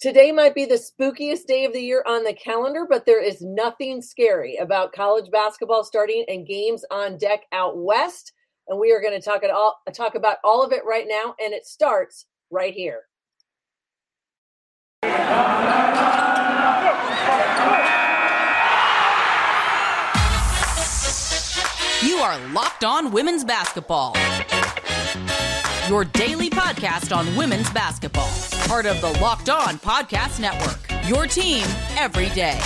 Today might be the spookiest day of the year on the calendar, but there is nothing scary about college basketball starting and games on deck out west. And we are going to talk it all talk about all of it right now, and it starts right here. You are Locked On Women's Basketball. Your daily podcast on women's basketball. Part of the Locked On Podcast Network. Your team every day.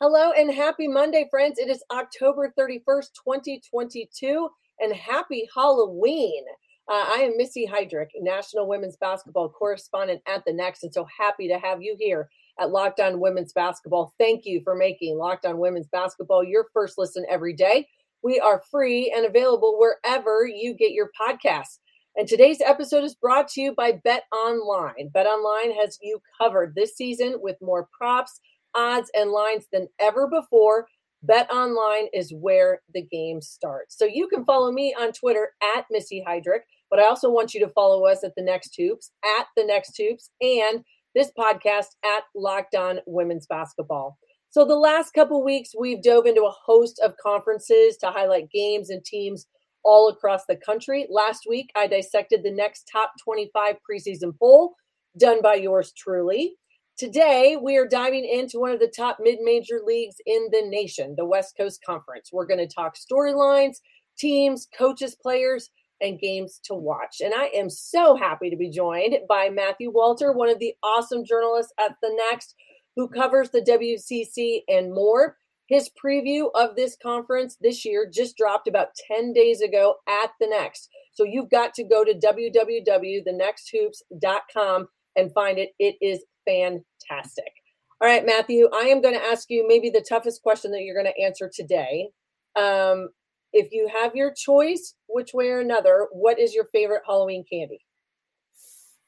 Hello and happy Monday, friends. It is October 31st, 2022, and happy Halloween. Uh, I am Missy Heidrick, National Women's Basketball Correspondent at the Next, and so happy to have you here at Locked On Women's Basketball. Thank you for making Locked On Women's Basketball your first listen every day. We are free and available wherever you get your podcasts. And today's episode is brought to you by Bet Online. Bet Online has you covered this season with more props odds, and lines than ever before. Bet Online is where the game starts. So you can follow me on Twitter at Missy Heidrick, but I also want you to follow us at the Next Hoops, at the Next Hoops, and this podcast at Locked On Women's Basketball. So the last couple weeks, we've dove into a host of conferences to highlight games and teams all across the country. Last week, I dissected the next top 25 preseason poll done by yours truly. Today, we are diving into one of the top mid major leagues in the nation, the West Coast Conference. We're going to talk storylines, teams, coaches, players, and games to watch. And I am so happy to be joined by Matthew Walter, one of the awesome journalists at The Next, who covers the WCC and more. His preview of this conference this year just dropped about 10 days ago at The Next. So you've got to go to www.thenexthoops.com and find it. It is fantastic. All right, Matthew, I am going to ask you maybe the toughest question that you're going to answer today. Um, if you have your choice, which way or another, what is your favorite Halloween candy?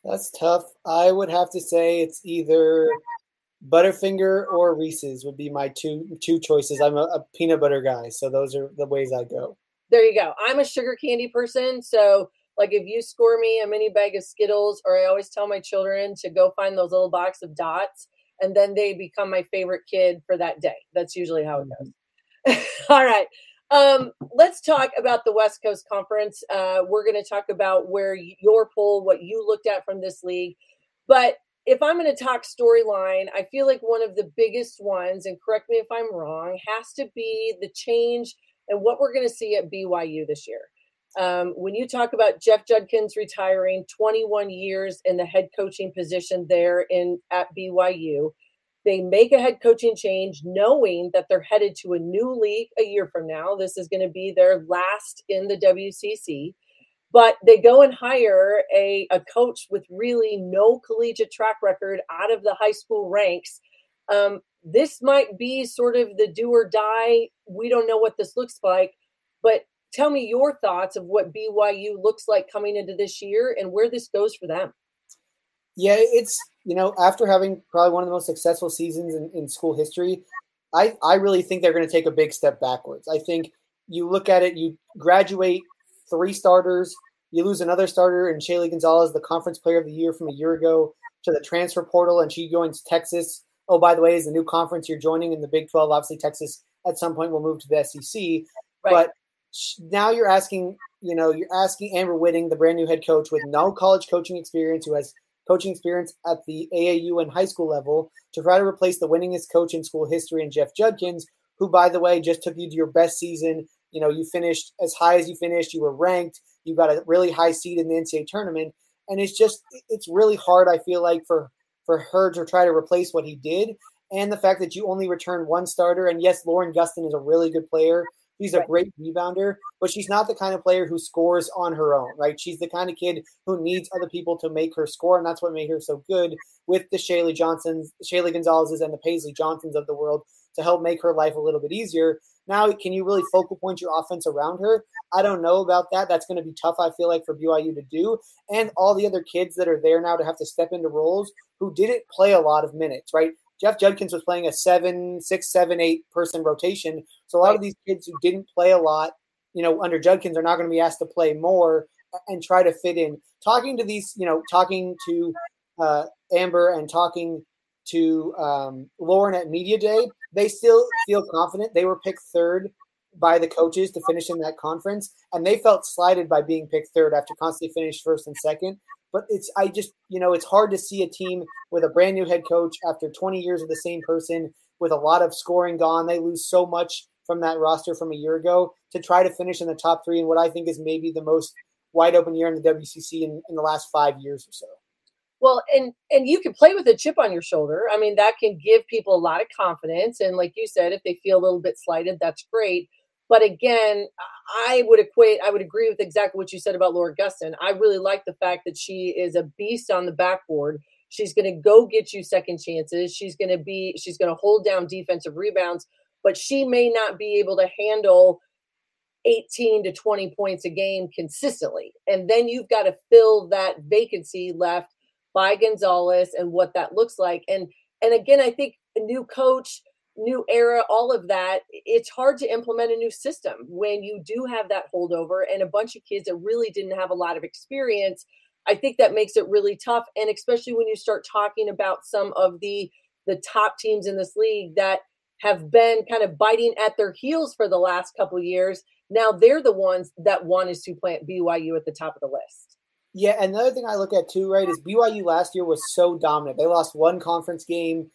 That's tough. I would have to say it's either Butterfinger or Reese's would be my two two choices. I'm a, a peanut butter guy, so those are the ways I go. There you go. I'm a sugar candy person, so like if you score me a mini bag of Skittles, or I always tell my children to go find those little box of dots, and then they become my favorite kid for that day. That's usually how it goes. All right. Um, let's talk about the West Coast Conference. Uh, we're going to talk about where your poll, what you looked at from this league. But if I'm going to talk storyline, I feel like one of the biggest ones, and correct me if I'm wrong, has to be the change and what we're going to see at BYU this year. Um, when you talk about Jeff Judkins retiring 21 years in the head coaching position there in at BYU, they make a head coaching change knowing that they're headed to a new league a year from now. This is going to be their last in the WCC. But they go and hire a, a coach with really no collegiate track record out of the high school ranks. Um, this might be sort of the do or die. We don't know what this looks like, but tell me your thoughts of what BYU looks like coming into this year and where this goes for them. Yeah, it's you know after having probably one of the most successful seasons in, in school history, I I really think they're going to take a big step backwards. I think you look at it, you graduate three starters, you lose another starter in Shaylee Gonzalez, the conference player of the year from a year ago, to the transfer portal, and she joins Texas. Oh, by the way, is the new conference you're joining in the Big 12. Obviously, Texas at some point will move to the SEC. Right. But now you're asking, you know, you're asking Amber Whiting, the brand new head coach with no college coaching experience, who has coaching experience at the AAU and high school level, to try to replace the winningest coach in school history and Jeff Judkins, who, by the way, just took you to your best season. You know, you finished as high as you finished. You were ranked. You got a really high seed in the NCAA tournament, and it's just it's really hard. I feel like for for her to try to replace what he did, and the fact that you only return one starter. And yes, Lauren Gustin is a really good player, She's a great rebounder, but she's not the kind of player who scores on her own, right? She's the kind of kid who needs other people to make her score, and that's what made her so good with the Shaylee Johnsons, Shaylee Gonzalez's, and the Paisley Johnsons of the world to help make her life a little bit easier. Now, can you really focal point your offense around her? I don't know about that. That's going to be tough, I feel like, for BYU to do. And all the other kids that are there now to have to step into roles who didn't play a lot of minutes, right? Jeff Judkins was playing a seven, six, seven, eight person rotation. So a lot of these kids who didn't play a lot you know, under Judkins are not going to be asked to play more and try to fit in. Talking to these, you know, talking to uh, Amber and talking to um, Lauren at Media Day, they still feel confident. They were picked third by the coaches to finish in that conference, and they felt slighted by being picked third after constantly finished first and second. But it's I just you know it's hard to see a team with a brand new head coach after 20 years of the same person with a lot of scoring gone. They lose so much from that roster from a year ago to try to finish in the top three in what I think is maybe the most wide open year in the WCC in, in the last five years or so. Well, and and you can play with a chip on your shoulder. I mean, that can give people a lot of confidence. And like you said, if they feel a little bit slighted, that's great. But again, I would equate, I would agree with exactly what you said about Laura Gustin. I really like the fact that she is a beast on the backboard. She's going to go get you second chances. She's going to be, she's going to hold down defensive rebounds, but she may not be able to handle 18 to 20 points a game consistently. And then you've got to fill that vacancy left by Gonzalez and what that looks like. And and again, I think a new coach, new era, all of that, it's hard to implement a new system when you do have that holdover and a bunch of kids that really didn't have a lot of experience. I think that makes it really tough. And especially when you start talking about some of the the top teams in this league that have been kind of biting at their heels for the last couple years. Now they're the ones that want to supplant BYU at the top of the list. Yeah, and another thing I look at too, right, is BYU last year was so dominant. They lost one conference game.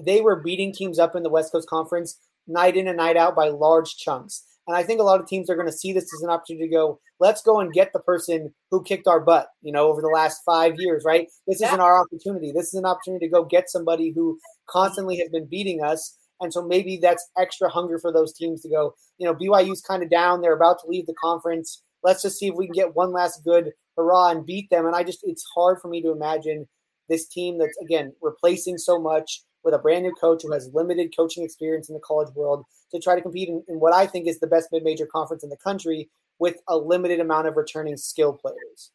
They were beating teams up in the West Coast Conference night in and night out by large chunks. And I think a lot of teams are going to see this as an opportunity to go, let's go and get the person who kicked our butt, you know, over the last five years, right? This yeah. isn't our opportunity. This is an opportunity to go get somebody who constantly has been beating us and so maybe that's extra hunger for those teams to go, you know, BYU's kind of down. They're about to leave the conference. Let's just see if we can get one last good hurrah and beat them. And I just, it's hard for me to imagine this team that's, again, replacing so much with a brand new coach who has limited coaching experience in the college world to try to compete in, in what I think is the best mid major conference in the country with a limited amount of returning skill players.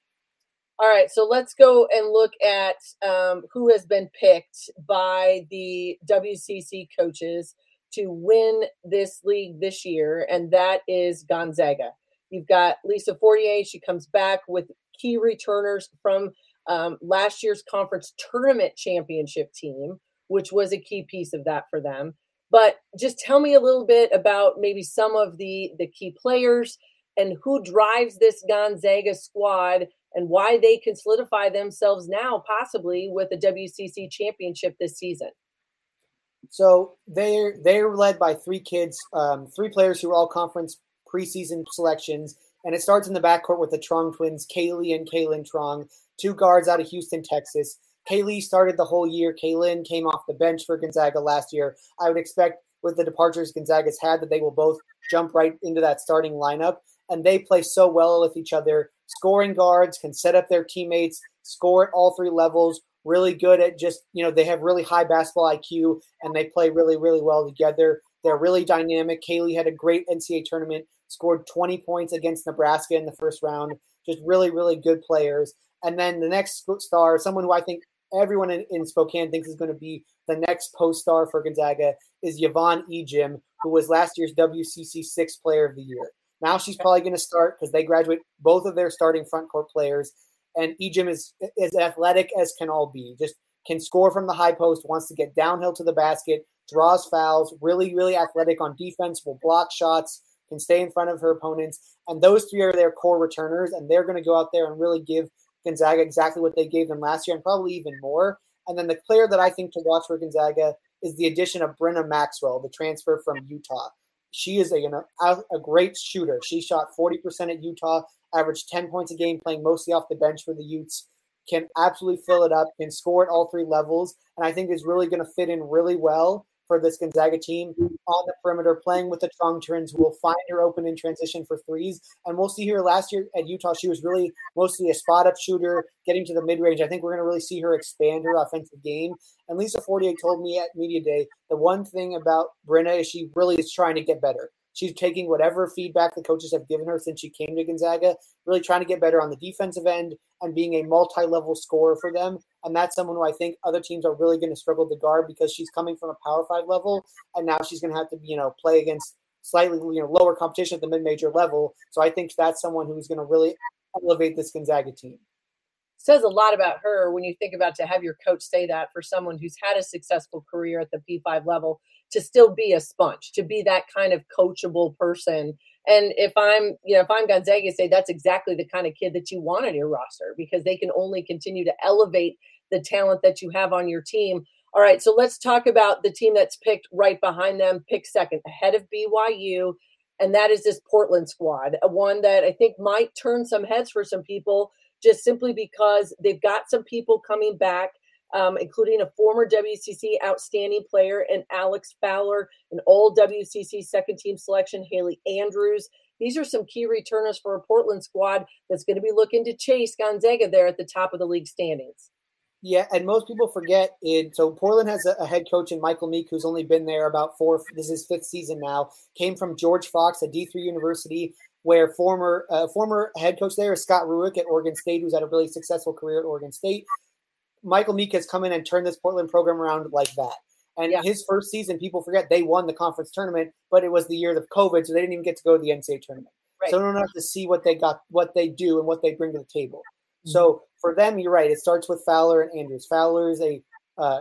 All right, so let's go and look at um, who has been picked by the WCC coaches to win this league this year, and that is Gonzaga. You've got Lisa Fortier. She comes back with key returners from um, last year's conference tournament championship team, which was a key piece of that for them. But just tell me a little bit about maybe some of the the key players and who drives this Gonzaga squad and why they can solidify themselves now, possibly with a WCC championship this season. So they're they're led by three kids, um, three players who are all conference preseason selections, and it starts in the backcourt with the Truong twins, Kayleigh and Kaylynne Truong, two guards out of Houston, Texas. Kayleigh started the whole year. Kaylynne came off the bench for Gonzaga last year. I would expect with the departures Gonzaga's had that they will both jump right into that starting lineup, and they play so well with each other scoring guards, can set up their teammates, score at all three levels, really good at just, you know, they have really high basketball IQ and they play really, really well together. They're really dynamic. Kayleigh had a great NCAA tournament, scored 20 points against Nebraska in the first round. Just really, really good players. And then the next star, someone who I think everyone in, in Spokane thinks is going to be the next post star for Gonzaga, is Yvonne Ejim, who was last year's WCC Sixth Player of the Year. Now she's probably going to start because they graduate both of their starting front court players. And Ejim is as athletic as can all be. Just can score from the high post, wants to get downhill to the basket, draws fouls, really, really athletic on defense, will block shots, can stay in front of her opponents. And those three are their core returners, and they're going to go out there and really give Gonzaga exactly what they gave them last year and probably even more. And then the player that I think to watch for Gonzaga is the addition of Brenna Maxwell, the transfer from Utah. She is a, you know, a great shooter. She shot 40% at Utah, averaged 10 points a game, playing mostly off the bench for the Utes. Can absolutely fill it up, can score at all three levels, and I think is really going to fit in really well for this Gonzaga team on the perimeter, playing with the Truong turns, will find her open in transition for threes. And we'll see her last year at Utah. She was really mostly a spot up shooter, getting to the mid range. I think we're going to really see her expand her offensive game. And Lisa Fortier told me at Media Day the one thing about Brenna is she really is trying to get better. She's taking whatever feedback the coaches have given her since she came to Gonzaga, really trying to get better on the defensive end and being a multi level scorer for them. And that's someone who I think other teams are really going to struggle to guard because she's coming from a power five level. And now she's going to have to, you know, play against slightly you know lower competition at the mid-major level. So I think that's someone who's going to really elevate this Gonzaga team. Says a lot about her when you think about to have your coach say that for someone who's had a successful career at the P5 level to still be a sponge, to be that kind of coachable person. And if I'm, you know, if I'm Gonzaga, say that's exactly the kind of kid that you want on your roster because they can only continue to elevate the talent that you have on your team. All right, so let's talk about the team that's picked right behind them, pick second, ahead of BYU, and that is this Portland squad, one that I think might turn some heads for some people just simply because they've got some people coming back. Um, including a former WCC outstanding player and Alex Fowler, an old WCC second team selection, Haley Andrews. These are some key returners for a Portland squad that's going to be looking to chase Gonzaga there at the top of the league standings. Yeah, and most people forget it. So Portland has a, a, head coach in Michael Meek, who's only been there about four. This is fifth season now. Came from George Fox, a D three university, where former uh, former head coach there is Scott Rueck at Oregon State, who's had a really successful career at Oregon State. Michael Meek has come in and turned this Portland program around like that. And yeah. his first season, people forget they won the conference tournament, but it was the year of COVID, so they didn't even get to go to the NCAA tournament. Right. So they don't have to see what they got, what they do, and what they bring to the table. Mm-hmm. So for them, you're right. It starts with Fowler and Andrews. Fowler is a uh,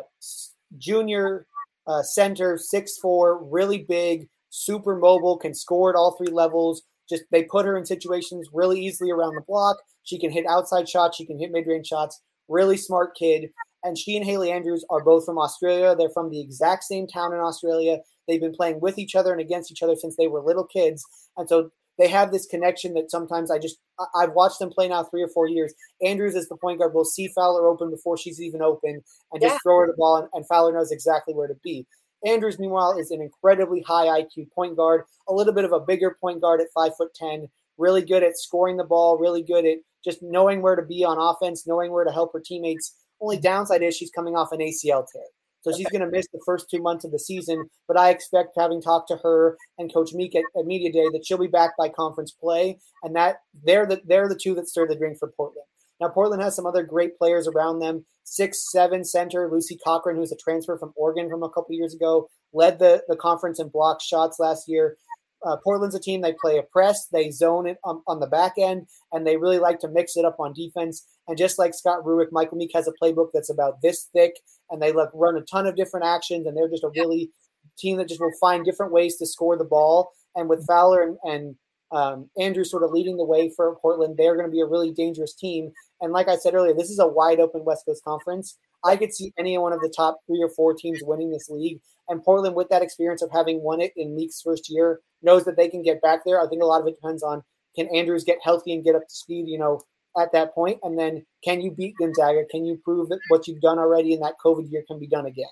junior uh, center, six four, really big, super mobile, can score at all three levels. Just they put her in situations really easily around the block. She can hit outside shots. She can hit mid range shots. Really smart kid. And she and Haley Andrews are both from Australia. They're from the exact same town in Australia. They've been playing with each other and against each other since they were little kids. And so they have this connection that sometimes I just I've watched them play now three or four years. Andrews is the point guard will see Fowler open before she's even open and just yeah. throw her the ball, and, and Fowler knows exactly where to be. Andrews, meanwhile, is an incredibly high IQ point guard, a little bit of a bigger point guard at five foot ten, really good at scoring the ball, really good at just knowing where to be on offense, knowing where to help her teammates. Only downside is she's coming off an ACL tear. So she's going to miss the first two months of the season. But I expect, having talked to her and Coach Meek at, at media day, that she'll be back by conference play, and that they're the they're the two that stir the drink for Portland. Now Portland has some other great players around them. Six seven center Lucy Cochran, who's a transfer from Oregon from a couple years ago, led the the conference in block shots last year. Uh, Portland's a team they play a press, they zone it on, on, the back end, and they really like to mix it up on defense. And just like Scott Rueck, Michael Meek has a playbook that's about this thick, and they like run a ton of different actions, and they're just a really team that just will find different ways to score the ball. And with Fowler and, and um, Andrew sort of leading the way for Portland, they're going to be a really dangerous team. And like I said earlier, this is a wide open West Coast Conference. I could see any one of the top three or four teams winning this league. And Portland, with that experience of having won it in Meek's first year, knows that they can get back there. I think a lot of it depends on can Andrews get healthy and get up to speed, you know, at that point, and then can you beat Gonzaga? Can you prove that what you've done already in that COVID year can be done again?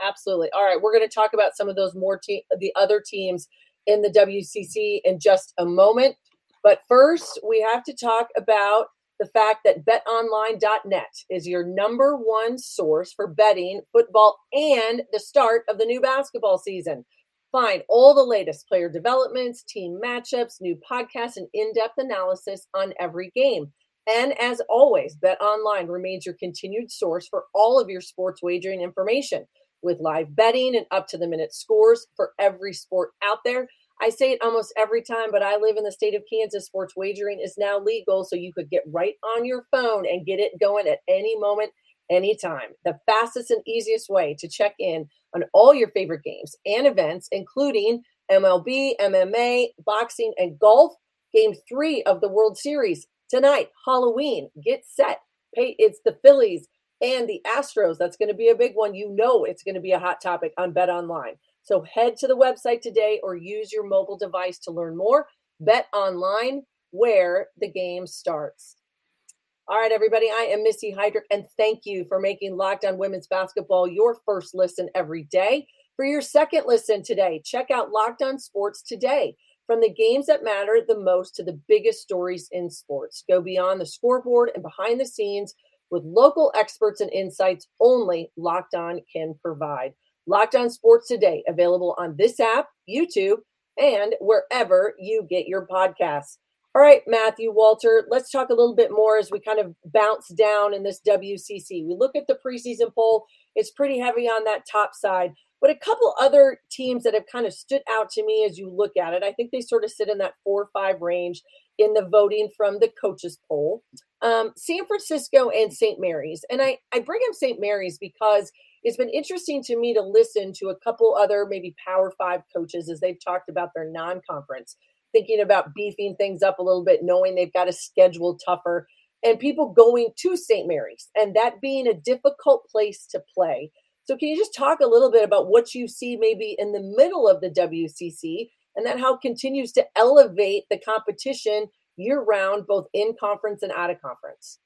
Absolutely. All right, we're going to talk about some of those more te- the other teams in the WCC in just a moment. But first, we have to talk about the fact that betonline.net is your number one source for betting football and the start of the new basketball season. Find all the latest player developments, team matchups, new podcasts, and in depth analysis on every game. And as always, BetOnline remains your continued source for all of your sports wagering information with live betting and up to the minute scores for every sport out there. I say it almost every time, but I live in the state of Kansas. Sports wagering is now legal, so you could get right on your phone and get it going at any moment, anytime. The fastest and easiest way to check in on all your favorite games and events, including MLB, MMA, boxing, and golf. Game three of the World Series tonight, Halloween. Get set. Pay it's the Phillies and the Astros. That's going to be a big one. You know it's going to be a hot topic on Bet Online. So head to the website today or use your mobile device to learn more. Bet online where the game starts. All right, everybody, I am Missy Heidrick, and thank you for making Locked On Women's Basketball your first listen every day. For your second listen today, check out Locked On Sports Today. From the games that matter the most to the biggest stories in sports. Go beyond the scoreboard and behind the scenes with local experts and insights only Locked On can provide. Locked On Sports Today, available on this app, YouTube, and wherever you get your podcasts. All right, Matthew Walter, let's talk a little bit more as we kind of bounce down in this WCC. We look at the preseason poll, it's pretty heavy on that top side. But a couple other teams that have kind of stood out to me as you look at it, I think they sort of sit in that four or five range in the voting from the coaches poll. Um, San Francisco and St. Mary's. And I, I bring up St. Mary's because it's been interesting to me to listen to a couple other maybe Power Five coaches as they've talked about their non conference, thinking about beefing things up a little bit, knowing they've got a schedule tougher, and people going to St. Mary's and that being a difficult place to play. So, can you just talk a little bit about what you see maybe in the middle of the WCC and then how it continues to elevate the competition year round, both in conference and out of conference?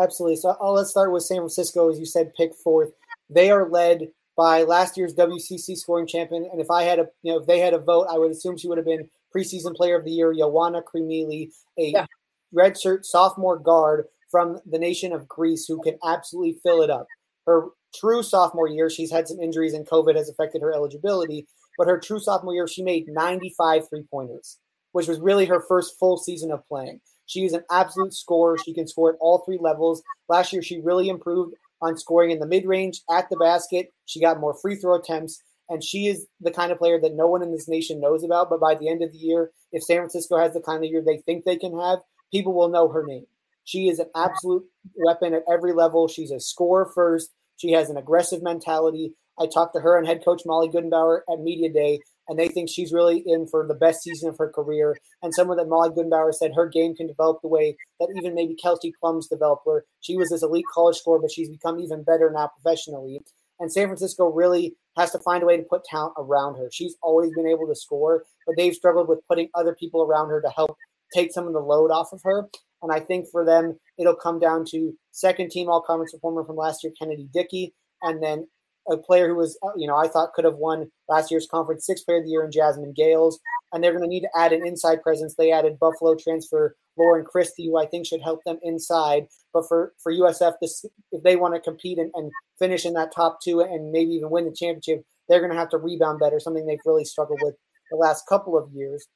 Absolutely. So, I'll, let's start with San Francisco, as you said, pick fourth. They are led by last year's WCC scoring champion, and if I had a, you know, if they had a vote, I would assume she would have been preseason player of the year, Ioanna Krimili, a yeah. redshirt sophomore guard from the nation of Greece who can absolutely fill it up. Her true sophomore year, she's had some injuries and COVID has affected her eligibility, but her true sophomore year, she made 95 three pointers, which was really her first full season of playing. She is an absolute scorer. She can score at all three levels. Last year, she really improved on scoring in the mid range, at the basket. She got more free throw attempts, and she is the kind of player that no one in this nation knows about. But by the end of the year, if San Francisco has the kind of year they think they can have, people will know her name. She is an absolute weapon at every level. She's a scorer first. She has an aggressive mentality. I talked to her and head coach Molly Goodenbauer at Media Day, and they think she's really in for the best season of her career. And someone that Molly Goodenbauer said her game can develop the way that even maybe Kelsey Plum's developed, where she was this elite college scorer, but she's become even better now professionally. And San Francisco really has to find a way to put talent around her. She's always been able to score, but they've struggled with putting other people around her to help take some of the load off of her. And I think for them, it'll come down to second team all conference performer from last year, Kennedy Dickie, and then a player who was, uh, you know, I thought could have won last year's conference six player of the year in Jasmine Gayles. And they're going to need to add an inside presence. They added Buffalo transfer Lauren Christie, who I think should help them inside. But for, for USF, this, if they want to compete and, and finish in that top two and maybe even win the championship, they're going to have to rebound better, something they've really struggled with the last couple of years.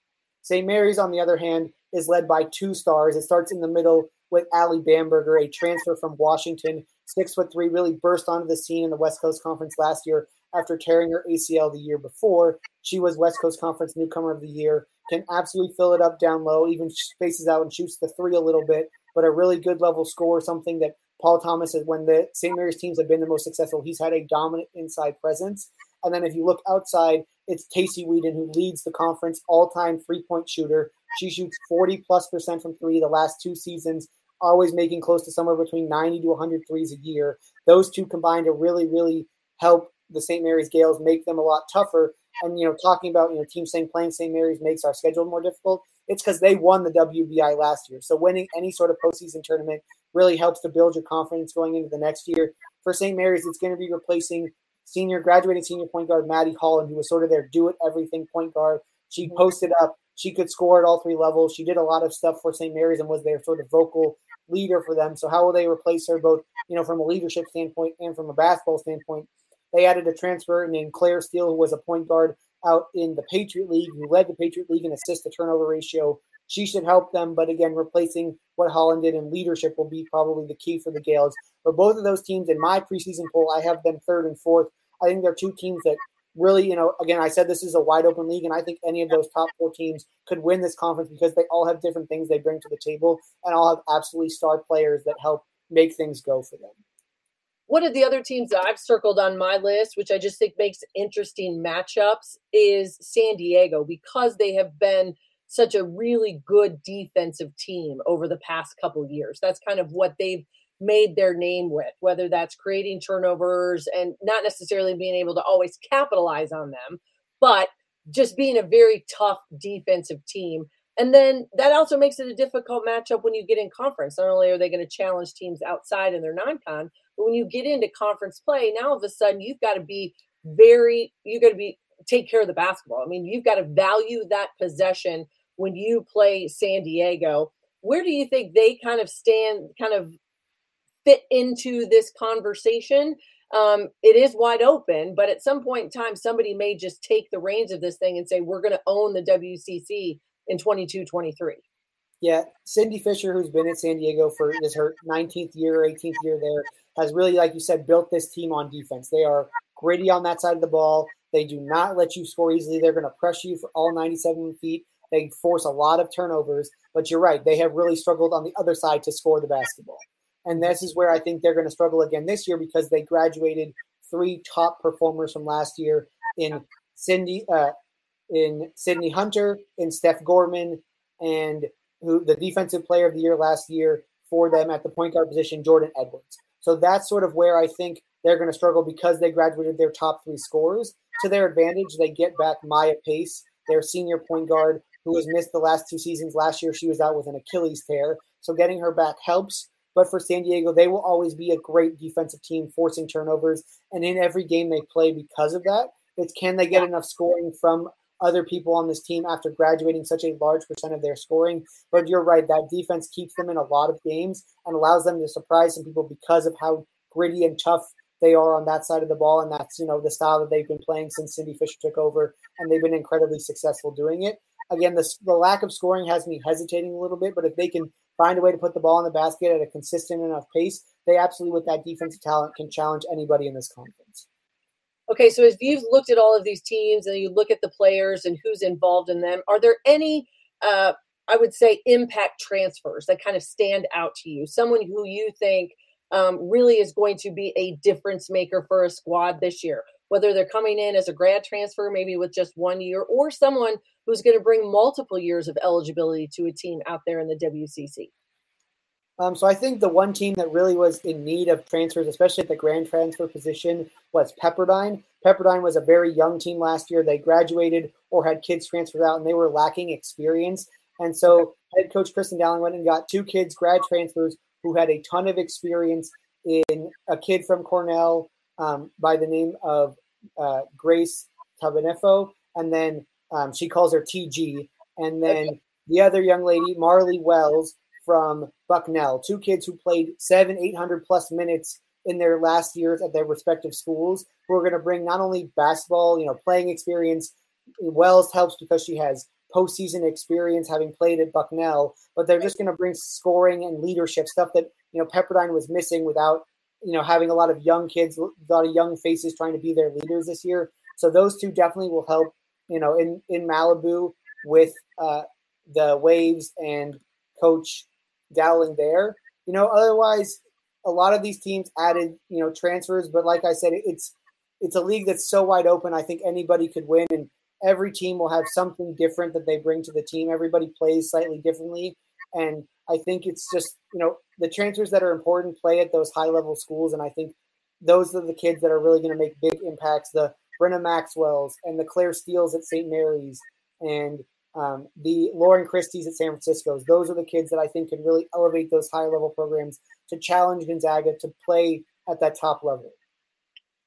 St. Mary's, on the other hand, is led by two stars. It starts in the middle with Ali Bamberger, a transfer from Washington, six foot three, really burst onto the scene in the West Coast Conference last year after tearing her ACL the year before. She was West Coast Conference Newcomer of the Year, can absolutely fill it up down low, even spaces out and shoots the three a little bit, but a really good level score, something that Paul Thomas is when the St. Mary's teams have been the most successful. He's had a dominant inside presence. And then if you look outside, it's Casey Whedon who leads the conference all-time three-point shooter. She shoots 40 plus percent from three the last two seasons, always making close to somewhere between 90 to 100 threes a year. Those two combined to really, really help the St. Mary's Gaels make them a lot tougher. And you know, talking about you know teams saying playing St. Mary's makes our schedule more difficult. It's because they won the WBI last year. So winning any sort of postseason tournament really helps to build your confidence going into the next year. For St. Mary's, it's going to be replacing senior graduating senior point guard Maddie Holland, who was sort of their do it everything point guard. She mm-hmm. posted up. She could score at all three levels. She did a lot of stuff for St. Mary's and was their sort of vocal leader for them. So how will they replace her both, you know, from a leadership standpoint and from a basketball standpoint? They added a transfer named Claire Steele, who was a point guard out in the Patriot League, who led the Patriot League in assist to turnover ratio. She should help them, but again, replacing what Holland did in leadership will be probably the key for the Gaels. But both of those teams in my preseason poll, I have them third and fourth. I think they're two teams that really, you know, again, I said this is a wide open league, and I think any of those top four teams could win this conference because they all have different things they bring to the table and all have absolutely star players that help make things go for them. One of the other teams that I've circled on my list, which I just think makes interesting matchups, is San Diego because they have been such a really good defensive team over the past couple years. That's kind of what they've made their name with, whether that's creating turnovers and not necessarily being able to always capitalize on them, but just being a very tough defensive team. And then that also makes it a difficult matchup when you get in conference. Not only are they going to challenge teams outside in their non con, but when you get into conference play, now all of a sudden you've got to be very, you've got to be, take care of the basketball. I mean, you've got to value that possession when you play San Diego. Where do you think they kind of stand, kind of fit into this conversation. Um, it is wide open, but at some point in time, somebody may just take the reins of this thing and say, we're going to own the WCC in 22 23. Yeah, Cindy Fisher, who's been at San Diego for this her 19th year, 18th year there, has really, like you said, built this team on defense. They are gritty on that side of the ball. They do not let you score easily. They're going to press you for all 97 feet. They force a lot of turnovers, but you're right. They have really struggled on the other side to score the basketball. And this is where I think they're going to struggle again this year because they graduated three top performers from last year in Cindy, uh, in Sydney Hunter, in Steph Gorman, and who the defensive player of the year last year for them at the point guard position, Jordan Edwards. So that's sort of where I think they're going to struggle because they graduated their top three scorers. To their advantage, they get back Maya Pace, their senior point guard, who has missed the last two seasons. Last year, she was out with an Achilles tear. So getting her back helps. But for San Diego, they will always be a great defensive team, forcing turnovers. And in every game they play because of that, it's can they get enough scoring from other people on this team after graduating such a large percent of their scoring. But you're right, that defense keeps them in a lot of games and allows them to surprise some people because of how gritty and tough they are on that side of the ball. And that's, you know, the style that they've been playing since Cindy Fisher took over. And they've been incredibly successful doing it. Again, the, the lack of scoring has me hesitating a little bit, but if they can find a way to put the ball in the basket at a consistent enough pace, they absolutely, with that defensive talent, can challenge anybody in this conference. Okay, so as you've looked at all of these teams and you look at the players and who's involved in them, are there any, uh, I would say, impact transfers that kind of stand out to you? Someone who you think um, really is going to be a difference maker for a squad this year, whether they're coming in as a grad transfer, maybe with just one year, or someone who's going to bring multiple years of eligibility to a team out there in the WCC? Um, so I think the one team that really was in need of transfers, especially at the grand transfer position, was Pepperdine. Pepperdine was a very young team last year. They graduated or had kids transferred out, and they were lacking experience. And so head coach Kristen Dowling went and got two kids grad transfers who had a ton of experience in a kid from Cornell um, by the name of uh, Grace Tabanefo, and then um, she calls her TG, and then the other young lady, Marley Wells, from Bucknell, two kids who played seven, 800 plus minutes in their last years at their respective schools, who are going to bring not only basketball, you know, playing experience. Wells helps because she has postseason experience having played at Bucknell, but they're just going to bring scoring and leadership stuff that you know Pepperdine was missing without you know having a lot of young kids, a lot of young faces trying to be their leaders this year. So those two definitely will help. You know, in in Malibu with uh, the Waves and Coach Dowling there. You know, otherwise, a lot of these teams added, you know, transfers. But like I said, it's it's a league that's so wide open. I think anybody could win, and every team will have something different that they bring to the team. Everybody plays slightly differently, and I think it's just you know the transfers that are important play at those high level schools, and I think those are the kids that are really going to make big impacts. The Brenna Maxwell's and the Claire Steeles at St. Mary's, and um, the Lauren Christie's at San Francisco's, those are the kids that I think can really elevate those high level programs to challenge Gonzaga to play at that top level.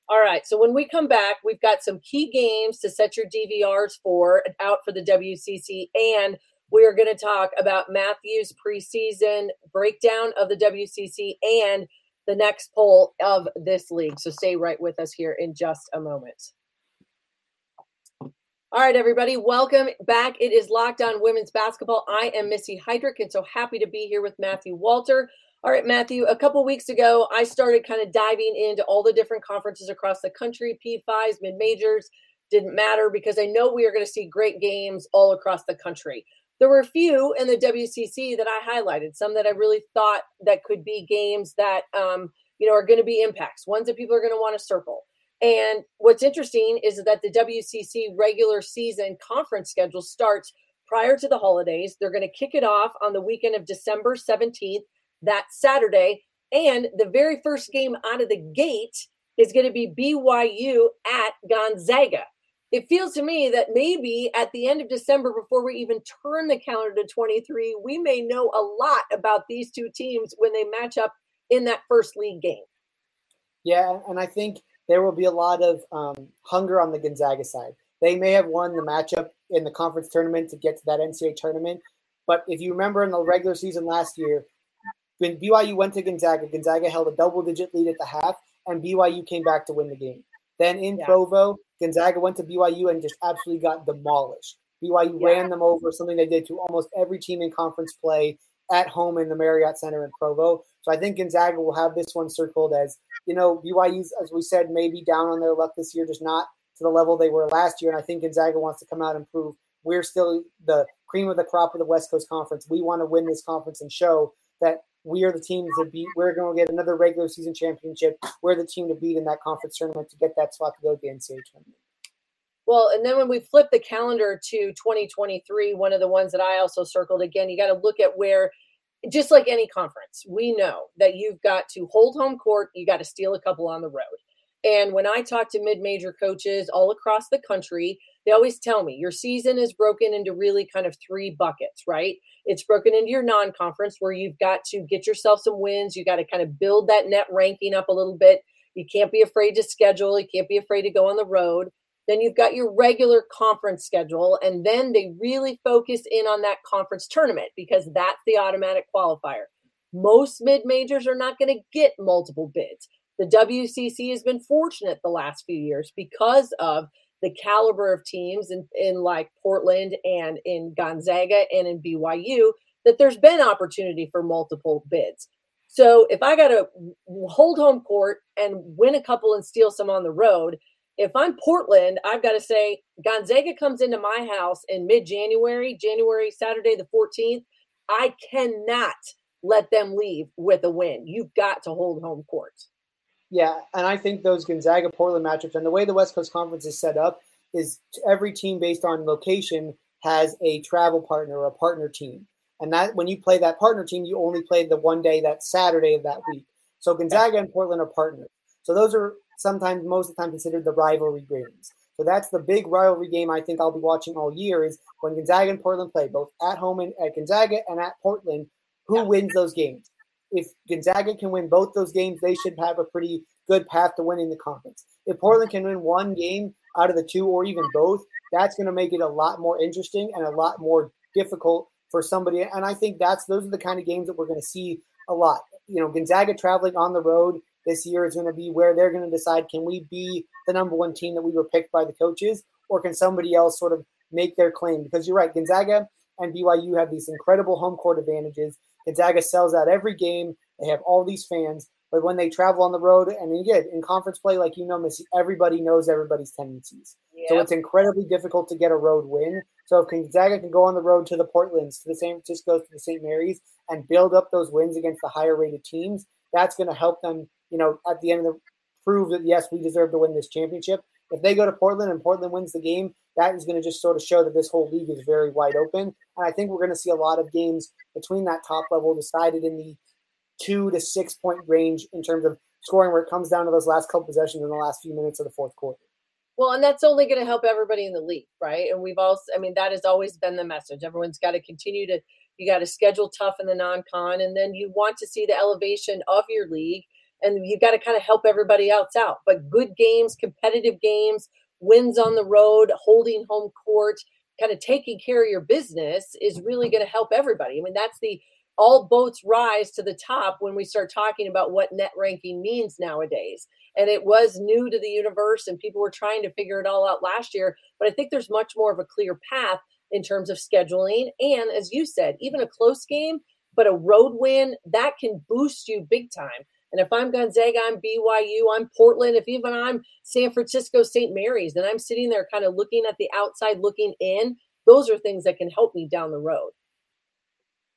All right. So when we come back, we've got some key games to set your DVRs for out for the WCC, and we are going to talk about Matthew's preseason breakdown of the WCC and the next poll of this league. So stay right with us here in just a moment. All right, everybody, welcome back. It is Locked On Women's Basketball. I am Missy Heidrick, and so happy to be here with Matthew Walter. All right, Matthew, a couple weeks ago, I started kind of diving into all the different conferences across the country, P5s, mid majors, didn't matter because I know we are going to see great games all across the country. There were a few in the WCC that I highlighted, some that I really thought that could be games that, um, you know, are going to be impacts, ones that people are going to want to circle. And what's interesting is that the WCC regular season conference schedule starts prior to the holidays. They're going to kick it off on the weekend of December 17th, that Saturday. And the very first game out of the gate is going to be BYU at Gonzaga. It feels to me that maybe at the end of December, before we even turn the calendar to 23, we may know a lot about these two teams when they match up in that first league game. Yeah, and I think there will be a lot of um, hunger on the Gonzaga side. They may have won the matchup in the conference tournament to get to that NCAA tournament. But if you remember in the regular season last year, when BYU went to Gonzaga, Gonzaga held a double digit lead at the half, and BYU came back to win the game. Then in yeah. Provo, Gonzaga went to BYU and just absolutely got demolished. BYU yeah. ran them over, something they did to almost every team in conference play at home in the Marriott Center in Provo. So I think Gonzaga will have this one circled as, you know, BYU's, as we said, maybe down on their luck this year, just not to the level they were last year. And I think Gonzaga wants to come out and prove we're still the cream of the crop of the West Coast Conference. We want to win this conference and show that we are the team to beat. We're going to get another regular season championship. We're the team to beat in that conference tournament to get that spot to go to the NCAA tournament. Well, and then when we flip the calendar to 2023, one of the ones that I also circled again, you got to look at where, just like any conference, we know that you've got to hold home court, you got to steal a couple on the road. And when I talk to mid major coaches all across the country, they always tell me your season is broken into really kind of three buckets, right? It's broken into your non conference where you've got to get yourself some wins. You got to kind of build that net ranking up a little bit. You can't be afraid to schedule, you can't be afraid to go on the road. Then you've got your regular conference schedule, and then they really focus in on that conference tournament because that's the automatic qualifier. Most mid majors are not going to get multiple bids. The WCC has been fortunate the last few years because of the caliber of teams in, in like Portland and in Gonzaga and in BYU that there's been opportunity for multiple bids. So if I got to hold home court and win a couple and steal some on the road, if I'm Portland, I've got to say Gonzaga comes into my house in mid January, January, Saturday the 14th. I cannot let them leave with a win. You've got to hold home court. Yeah, and I think those Gonzaga Portland matchups and the way the West Coast Conference is set up is every team based on location has a travel partner or a partner team. And that when you play that partner team, you only play the one day that Saturday of that week. So Gonzaga and Portland are partners. So those are sometimes most of the time considered the rivalry games. So that's the big rivalry game I think I'll be watching all year is when Gonzaga and Portland play, both at home and at Gonzaga and at Portland. Who yeah. wins those games? If Gonzaga can win both those games, they should have a pretty good path to winning the conference. If Portland can win one game out of the two or even both, that's going to make it a lot more interesting and a lot more difficult for somebody. And I think that's those are the kind of games that we're going to see a lot. You know, Gonzaga traveling on the road this year is going to be where they're going to decide can we be the number one team that we were picked by the coaches, or can somebody else sort of make their claim? Because you're right, Gonzaga and BYU have these incredible home court advantages. Gonzaga sells out every game. They have all these fans. But when they travel on the road, and again, in conference play, like you know, Missy, everybody knows everybody's tendencies. Yep. So it's incredibly difficult to get a road win. So if Gonzaga can go on the road to the Portlands, to the San Francisco's, to the St. Mary's, and build up those wins against the higher rated teams, that's going to help them, you know, at the end of the prove that yes, we deserve to win this championship. If they go to Portland and Portland wins the game, that is going to just sort of show that this whole league is very wide open. And I think we're going to see a lot of games between that top level decided in the two to six point range in terms of scoring, where it comes down to those last couple possessions in the last few minutes of the fourth quarter. Well, and that's only going to help everybody in the league, right? And we've also, I mean, that has always been the message. Everyone's got to continue to, you got to schedule tough in the non con, and then you want to see the elevation of your league, and you got to kind of help everybody else out. But good games, competitive games, wins on the road, holding home court, kind of taking care of your business is really going to help everybody. I mean, that's the all boats rise to the top when we start talking about what net ranking means nowadays. And it was new to the universe, and people were trying to figure it all out last year. But I think there's much more of a clear path in terms of scheduling. And as you said, even a close game, but a road win that can boost you big time. And if I'm Gonzaga, I'm BYU, I'm Portland, if even I'm San Francisco St. Mary's, then I'm sitting there kind of looking at the outside, looking in. Those are things that can help me down the road.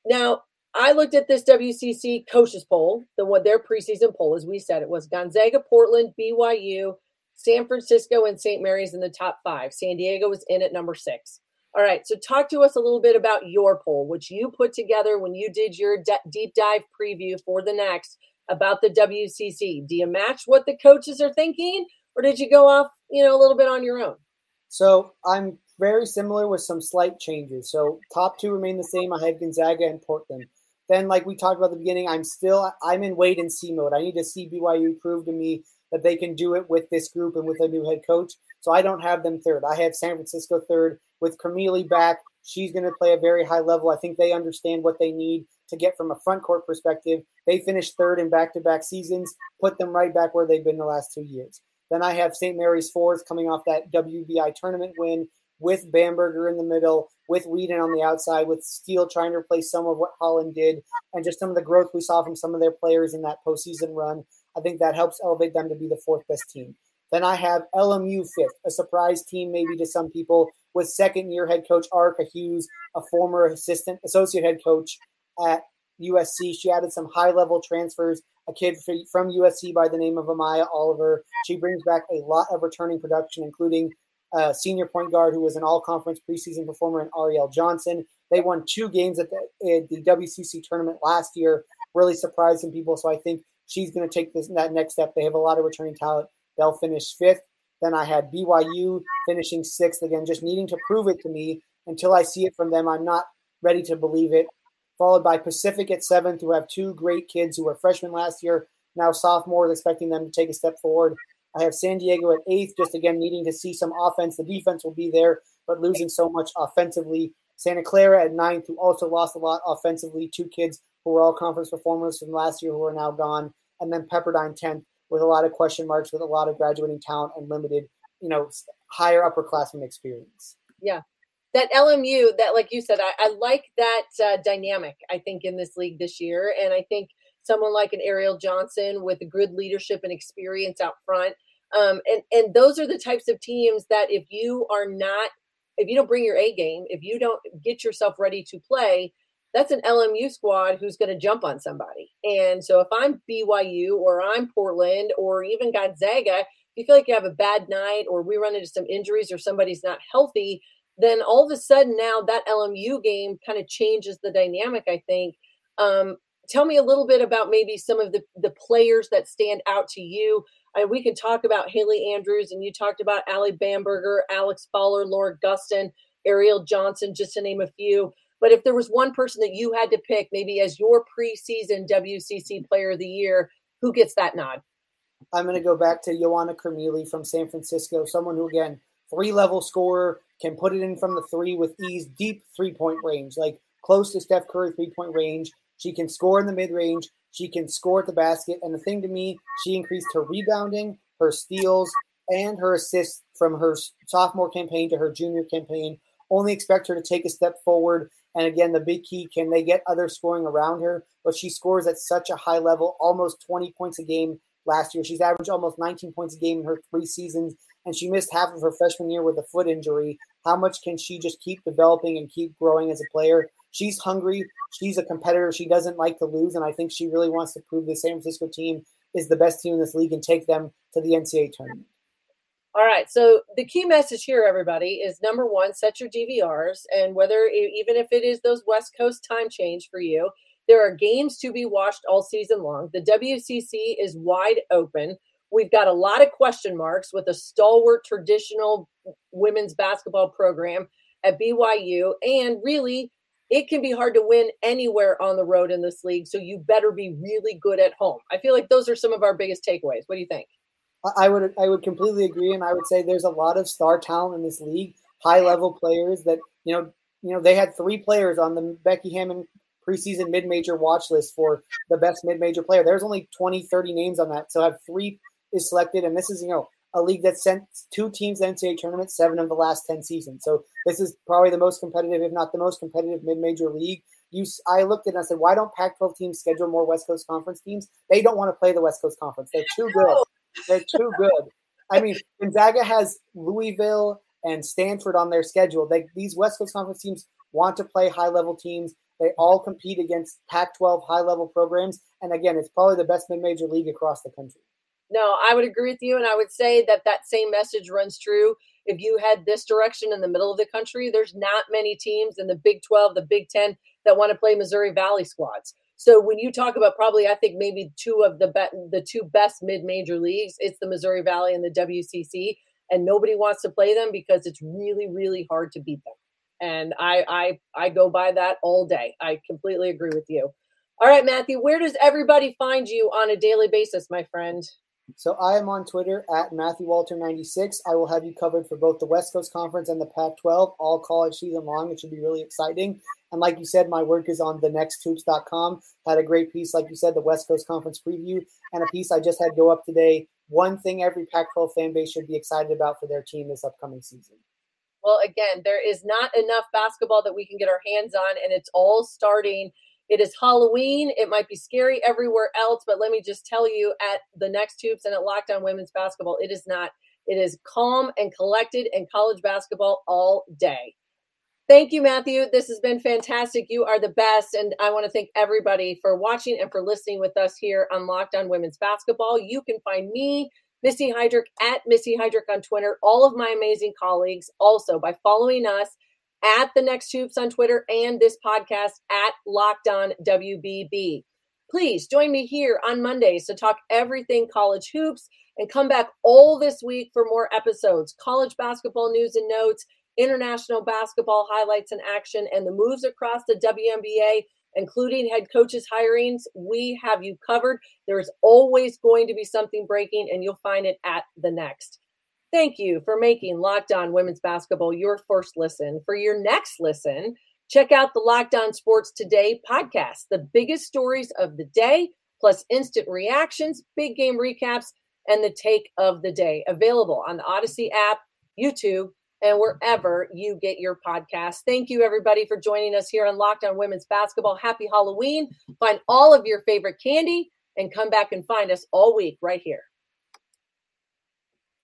Now, I looked at this WCC coaches poll, the one their preseason poll, as we said, it was Gonzaga, Portland, BYU, San Francisco, and St. Mary's in the top five. San Diego was in at number six. All right, so talk to us a little bit about your poll, which you put together when you did your de- deep dive preview for the next about the WCC? Do you match what the coaches are thinking, or did you go off, you know, a little bit on your own? So I'm very similar with some slight changes. So top two remain the same. I have Gonzaga and Portland. Then, like we talked about at the beginning, I'm still I'm in wait and see mode. I need to see BYU prove to me that they can do it with this group and with a new head coach. So I don't have them third. I have San Francisco third with Krimili back. She's going to play a very high level. I think they understand what they need to get from a front court perspective. They finished third in back to back seasons, put them right back where they've been the last two years. Then I have St. Mary's fourth coming off that WBI tournament win with Bamberger in the middle, with Wheaton on the outside, with Steele trying to replace some of what Holland did, and just some of the growth we saw from some of their players in that postseason run. I think that helps elevate them to be the fourth best team. Then I have LMU fifth, a surprise team maybe to some people, with second year head coach Aarika Hughes, a former assistant associate head coach at USC. She added some high level transfers, a kid from USC by the name of Amaya Oliver. She brings back a lot of returning production, including a senior point guard who was an all conference preseason performer in Ariel Johnson. They won two games at the, at the WCC tournament last year, really surprising people. So I think she's going to take this that next step. They have a lot of returning talent. They'll finish fifth. Then I had BYU finishing sixth again, just needing to prove it to me. Until I see it from them, I'm not ready to believe it. Followed by Pacific at seventh, who have two great kids who were freshmen last year, now sophomores, expecting them to take a step forward. I have San Diego at eighth, just again needing to see some offense. The defense will be there, but losing so much offensively. Santa Clara at ninth, who also lost a lot offensively. Two kids who were all conference performers from last year who are now gone. And then Pepperdine 10th, with a lot of question marks, with a lot of graduating talent and limited, you know, higher upperclassmen experience. Yeah. That LMU, that like you said, I, I like that uh, dynamic. I think in this league this year, and I think someone like an Ariel Johnson with good leadership and experience out front, um, and and those are the types of teams that if you are not, if you don't bring your A game, if you don't get yourself ready to play, that's an LMU squad who's going to jump on somebody. And so if I'm BYU or I'm Portland or even Gonzaga, if you feel like you have a bad night or we run into some injuries or somebody's not healthy, then all of a sudden now that LMU game kind of changes the dynamic, I think. Um, tell me a little bit about maybe some of the, the players that stand out to you. I, we can talk about Haley Andrews, and you talked about Ali Bamberger, Alex Fowler, Laura Gustin, Ariel Johnson, just to name a few. But if there was one person that you had to pick, maybe as your preseason WCC Player of the Year, who gets that nod? I'm going to go back to Ioanna Krimili from San Francisco, someone who, again, three level scorer, can put it in from the three with ease, deep three point range, like close to Steph Curry three point range. She can score in the mid range. She can score at the basket. And the thing to me, she increased her rebounding, her steals, and her assists from her sophomore campaign to her junior campaign. Only expect her to take a step forward and again, the big key can they get other scoring around her? But she scores at such a high level, almost 20 points a game last year. She's averaged almost 19 points a game in her three seasons, and she missed half of her freshman year with a foot injury. How much can she just keep developing and keep growing as a player? She's hungry. She's a competitor. She doesn't like to lose, and I think she really wants to prove the San Francisco team is the best team in this league and take them to the NCAA tournament. All right. So the key message here, everybody, is number one, set your DVRs. And whether, even if it is those West Coast time change for you, there are games to be watched all season long. The WCC is wide open. We've got a lot of question marks with a stalwart traditional women's basketball program at BYU. And really, it can be hard to win anywhere on the road in this league. So you better be really good at home. I feel like those are some of our biggest takeaways. What do you think? I would I would completely agree, and I would say there's a lot of star talent in this league, high level players that you know you know they had three players on the Becky Hammon preseason mid major watch list for the best mid major player. There's only 20, 30 names on that, so have three is selected, and this is you know a league that sent two teams to NCAA tournament seven of the last ten seasons. So this is probably the most competitive, if not the most competitive mid major league. You, I looked at it and I said, why don't Pac-12 teams schedule more West Coast Conference teams? They don't want to play the West Coast Conference. They're too good. They're too good. I mean, Gonzaga has Louisville and Stanford on their schedule. They, these West Coast Conference teams want to play high level teams. They all compete against Pac 12 high level programs. And again, it's probably the best mid major league across the country. No, I would agree with you. And I would say that that same message runs true. If you had this direction in the middle of the country, there's not many teams in the Big 12, the Big 10 that want to play Missouri Valley squads. So when you talk about probably, I think maybe two of the be- the two best mid major leagues, it's the Missouri Valley and the WCC, and nobody wants to play them because it's really really hard to beat them. And I I I go by that all day. I completely agree with you. All right, Matthew, where does everybody find you on a daily basis, my friend? So I am on Twitter at Matthew Walter96. I will have you covered for both the West Coast Conference and the Pac-12 all college season long. It should be really exciting. And like you said, my work is on thenexthoops.com. Had a great piece, like you said, the West Coast Conference preview, and a piece I just had go up today. One thing every Pac-12 fan base should be excited about for their team this upcoming season. Well, again, there is not enough basketball that we can get our hands on, and it's all starting It is Halloween. It might be scary everywhere else, but let me just tell you at the next hoops and at Locked On Women's Basketball, it is not. It is calm and collected in college basketball all day. Thank you, Matthew. This has been fantastic. You are the best. And I want to thank everybody for watching and for listening with us here on Locked On Women's Basketball. You can find me, Missy Heidrick, at Missy Heidrick on Twitter, all of my amazing colleagues also by following us at the next hoops on Twitter and this podcast at Locked On WBB. Please join me here on Mondays to talk everything college hoops and come back all this week for more episodes, college basketball news and notes, international basketball highlights and action, and the moves across the WNBA, including head coaches' hirings. We have you covered. There's always going to be something breaking, and you'll find it at the next. Thank you for making Locked On Women's Basketball your first listen. For your next listen, check out the Locked On Sports Today podcast, the biggest stories of the day, plus instant reactions, big game recaps, and the take of the day. Available on the Odyssey app, YouTube, and wherever you get your podcast. Thank you, everybody, for joining us here on Locked On Women's Basketball. Happy Halloween. Find all of your favorite candy and come back and find us all week right here